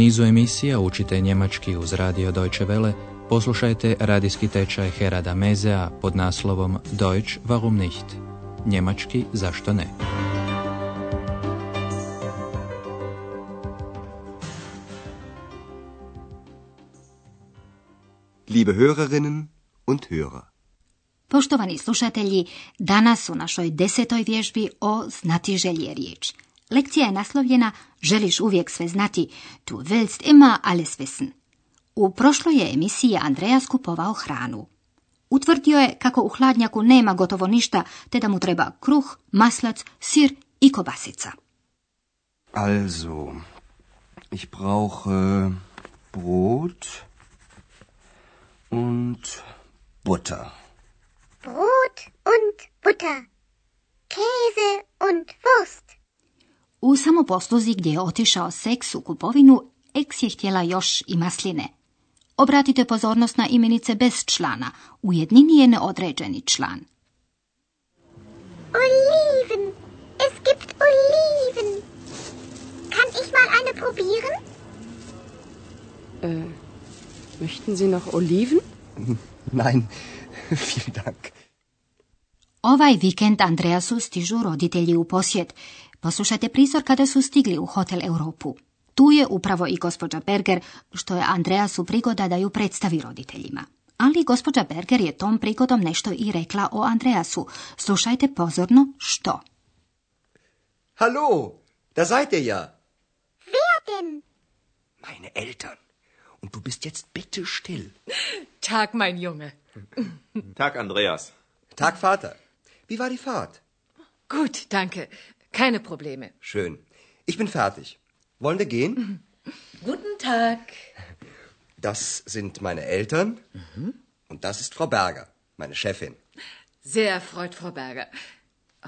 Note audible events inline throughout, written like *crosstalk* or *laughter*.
nizu emisija učite njemački uz radio Deutsche Welle, poslušajte radijski tečaj Herada Mezea pod naslovom Deutsch warum nicht? Njemački zašto ne? Liebe Hörerinnen und Hörer. Poštovani slušatelji, danas u našoj desetoj vježbi o znati želje riječ. Lekcija je naslovljena Želiš uvijek sve znati, tu willst immer alles wissen. U prošloj je emisiji Andreja skupovao hranu. Utvrdio je kako u hladnjaku nema gotovo ništa, te da mu treba kruh, maslac, sir i kobasica. Also, ich brauche Brot und Butter. Brot und Butter. Käse und Wurst. U samoposluzi gdje je otišao seks u kupovinu, eks je htjela još i masline. Obratite pozornost na imenice bez člana. U jednini je neodređeni član. Oliven. Es gibt Oliven. Kann ich mal eine probieren? Äh, möchten Sie noch Oliven? *laughs* Nein, *laughs* vielen Dank. Ovaj vikend Andreasu stižu roditelji u posjet. Poslušajte prizor kada su stigli u Hotel Europu. Tu je upravo i gospođa Berger, što je Andreasu prigoda da ju predstavi roditeljima. Ali gospođa Berger je tom prigodom nešto i rekla o Andreasu. Slušajte pozorno što. Hallo, da seid ihr ja. Wer denn? Meine Eltern. Und du bist jetzt bitte still. Tag, mein Junge. Tag, Andreas. Tag, Vater. Wie war die Fahrt? Gut, danke. Keine Probleme. Schön. Ich bin fertig. Wollen wir gehen? *laughs* Guten Tag. Das sind meine Eltern. Und das ist Frau Berger, meine Chefin. Sehr erfreut, Frau Berger.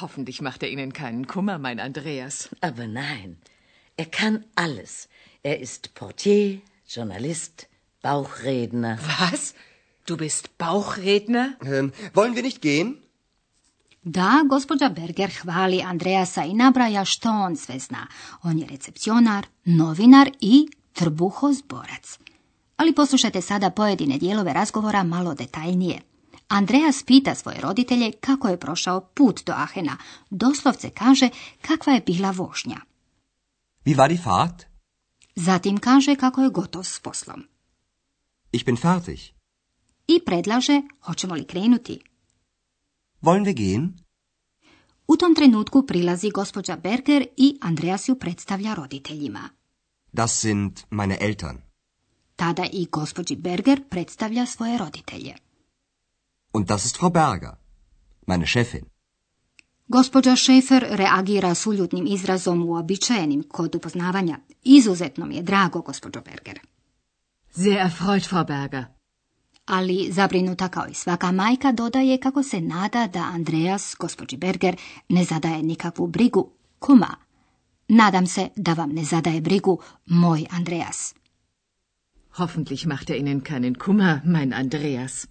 Hoffentlich macht er Ihnen keinen Kummer, mein Andreas. Aber nein, er kann alles. Er ist Portier, Journalist, Bauchredner. Was? Du bist Bauchredner? Ähm, wollen wir nicht gehen? Da, gospođa Berger hvali Andreasa i nabraja što on sve zna. On je recepcionar, novinar i trbuhozborac. Ali poslušajte sada pojedine dijelove razgovora malo detaljnije. Andreas pita svoje roditelje kako je prošao put do Ahena. Doslovce kaže kakva je bila vožnja. Wie war die Fahrt? Zatim kaže kako je gotov s poslom. Ich bin fertig. I predlaže hoćemo li krenuti. Wollen wir gehen? U tom trenutku prilazi gospođa Berger i Andreas ju predstavlja roditeljima. Das sind meine Eltern. Tada i gospođi Berger predstavlja svoje roditelje. Und das ist Frau Berger, meine Chefin. Gospođa Šefer reagira s uljutnim izrazom uobičajenim kod upoznavanja. Izuzetno mi je drago, gospođo Berger. Sehr erfreut, Frau Berger. Ali zabrinuta kao i svaka majka dodaje kako se nada da Andreas, gospođi Berger, ne zadaje nikakvu brigu. Kuma, nadam se da vam ne zadaje brigu moj Andreas. Hoffentlich macht er Ihnen keinen Kummer, mein Andreas.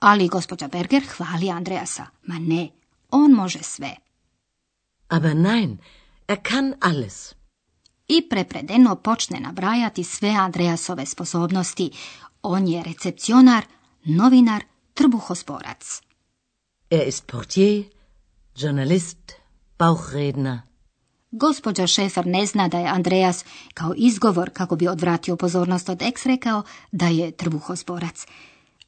Ali gospođa Berger hvali Andreasa. Ma ne, on može sve. Aber nein, er kann alles. I prepredeno počne nabrajati sve Andreasove sposobnosti. On je recepcionar, novinar, trbuhosporac. Er ist Portier, Journalist, Bauchredner. Gospođa Šefer ne zna da je Andreas kao izgovor kako bi odvratio pozornost od eks rekao da je trbuhosporac.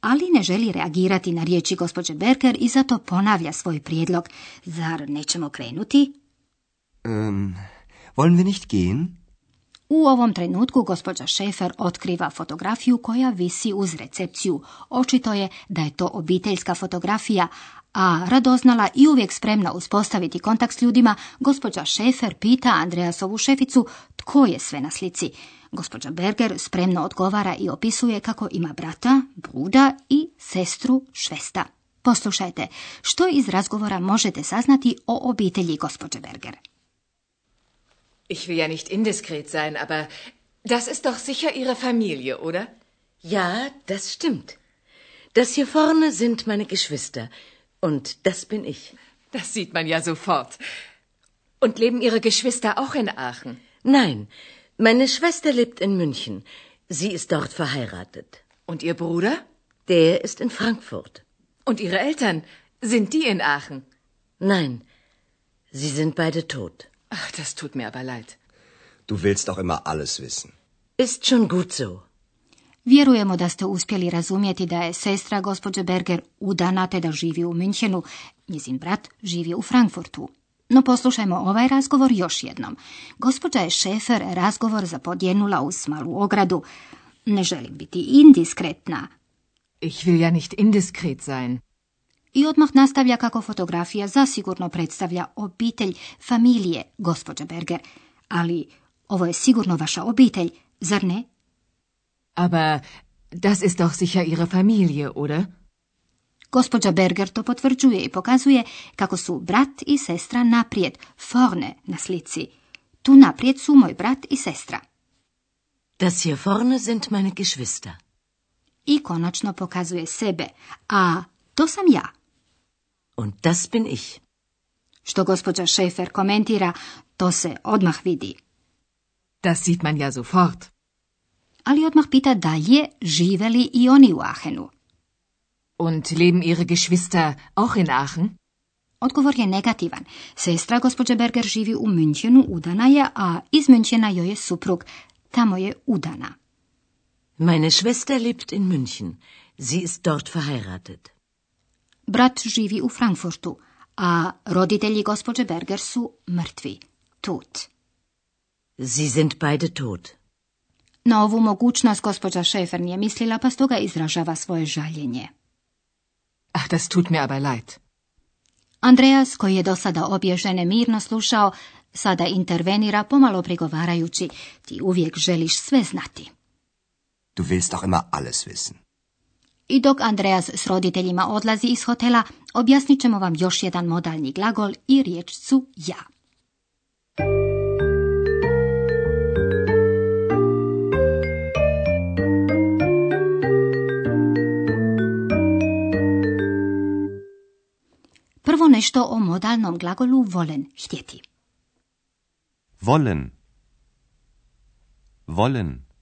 Ali ne želi reagirati na riječi gospođe Berger i zato ponavlja svoj prijedlog. Zar nećemo krenuti? Ähm, wollen wir nicht gehen? U ovom trenutku gospođa Šefer otkriva fotografiju koja visi uz recepciju. Očito je da je to obiteljska fotografija, a radoznala i uvijek spremna uspostaviti kontakt s ljudima, gospođa Šefer pita Andreasovu šeficu tko je sve na slici. Gospođa Berger spremno odgovara i opisuje kako ima brata, bruda i sestru švesta. Poslušajte, što iz razgovora možete saznati o obitelji gospođe Berger. Ich will ja nicht indiskret sein, aber das ist doch sicher Ihre Familie, oder? Ja, das stimmt. Das hier vorne sind meine Geschwister. Und das bin ich. Das sieht man ja sofort. Und leben Ihre Geschwister auch in Aachen? Nein, Meine Schwester lebt in München. Sie ist dort verheiratet. Und Ihr Bruder? Der ist in Frankfurt. Und Ihre Eltern? Sind die in Aachen? Nein, sie sind beide tot. Ach, das tut mir aber leid. Du willst doch immer alles wissen. Ist schon gut so. Vjerujemo da ste uspjeli razumjeti da je sestra gospođe Berger udana te da živi u Münchenu, njezin brat živi u Frankfurtu. No poslušajmo ovaj razgovor još jednom. Gospođa je Šefer razgovor zapodjenula uz malu ogradu. Ne želim biti indiskretna. Ich will ja nicht indiskret sein. I odmah nastavlja kako fotografija zasigurno predstavlja obitelj, familije gospođe Berger. Ali ovo je sigurno vaša obitelj, zar ne? Aber das ist doch sicher Ihre Familie, oder? Gospođa Berger to potvrđuje i pokazuje kako su brat i sestra naprijed, vorne na slici. Tu naprijed su moj brat i sestra. Das hier vorne sind meine Geschwister. I konačno pokazuje sebe, a to sam ja. Und das bin ich. Što gospođa Šefer komentira, to se odmah vidi. Das sieht man ja sofort. Ali odmah pita dalje, žive li i oni u Aachenu. Und leben Ihre Geschwister auch in Aachen? Odgovor je negativan. Sestra gospođe Berger živi u Münchenu, udana je, a iz Münchena joj je suprug. Tamo je udana. Meine Schwester lebt in München. Sie ist dort verheiratet. Brat živi u Frankfurtu, a roditelji gospođe Berger su mrtvi. Tut. Sie sind beide tot. Na ovu mogućnost gospođa Šefer nije mislila, pa stoga izražava svoje žaljenje. Ach, das tut mir aber leid. Andreas, koji je do sada obje žene mirno slušao, sada intervenira pomalo prigovarajući, ti uvijek želiš sve znati. Du willst doch immer alles wissen. I dok Andreas s roditeljima odlazi iz hotela, objasnit ćemo vam još jedan modalni glagol i riječcu ja. Prvo nešto o modalnom glagolu volen, htjeti. Wollen. Wollen.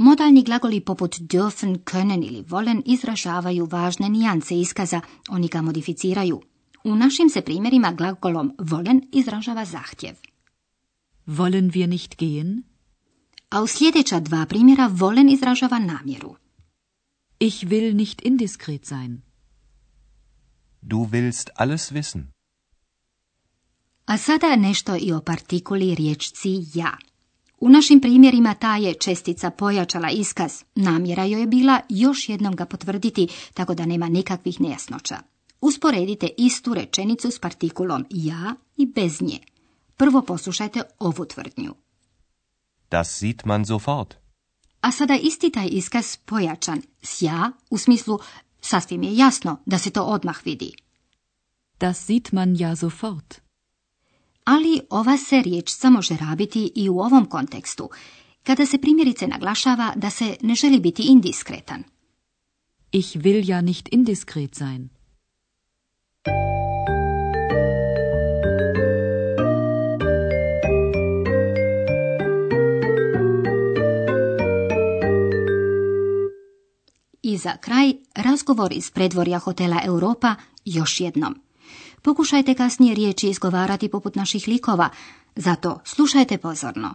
Modalni glagoli poput dürfen, können ili volen izražavaju važne nijance iskaza, oni ga modificiraju. U našim se primjerima glagolom volen izražava zahtjev. Wollen wir nicht gehen? A u sljedeća dva primjera volen izražava namjeru. Ich will nicht indiskret sein. Du willst alles wissen. A sada nešto i o partikuli riječci ja. U našim primjerima ta je čestica pojačala iskaz. Namjera joj je bila još jednom ga potvrditi, tako da nema nikakvih nejasnoća. Usporedite istu rečenicu s partikulom ja i bez nje. Prvo poslušajte ovu tvrdnju. Das sieht man sofort. A sada isti taj iskaz pojačan s ja u smislu sasvim je jasno da se to odmah vidi. Das sieht man ja sofort. Ali ova se riječca može rabiti i u ovom kontekstu, kada se primjerice naglašava da se ne želi biti indiskretan. Ich will ja nicht indiskret sein. I za kraj, razgovor iz predvorja hotela Europa još jednom. Pokušajte kasnije riječi izgovarati poput naših likova, zato slušajte pozorno.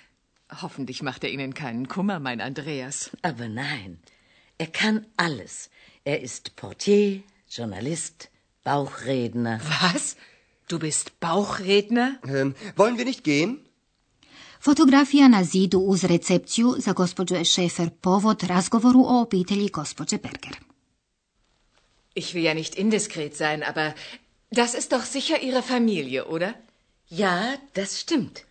Hoffentlich macht er Ihnen keinen Kummer, mein Andreas. Aber nein, er kann alles. Er ist Portier, Journalist, Bauchredner. Was? Du bist Bauchredner? Ähm, wollen wir nicht gehen? Fotografija na zidu uz recepciju za gospođu je Šefer povod razgovoru o obitelji gospođe Berger. Ich will ja nicht indiskret sein, aber das ist doch sicher Ihre Familie, oder? Ja, das stimmt.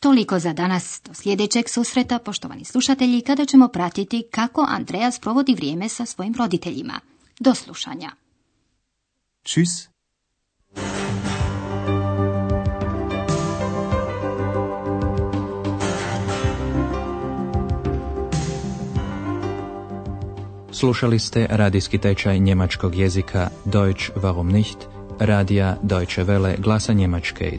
Toliko za danas do sljedećeg susreta, poštovani slušatelji, kada ćemo pratiti kako Andreas provodi vrijeme sa svojim roditeljima. Do slušanja. Tschüss. Slušali ste radijski tečaj njemačkog jezika Deutsch warum nicht, radija Deutsche Welle glasa Njemačke,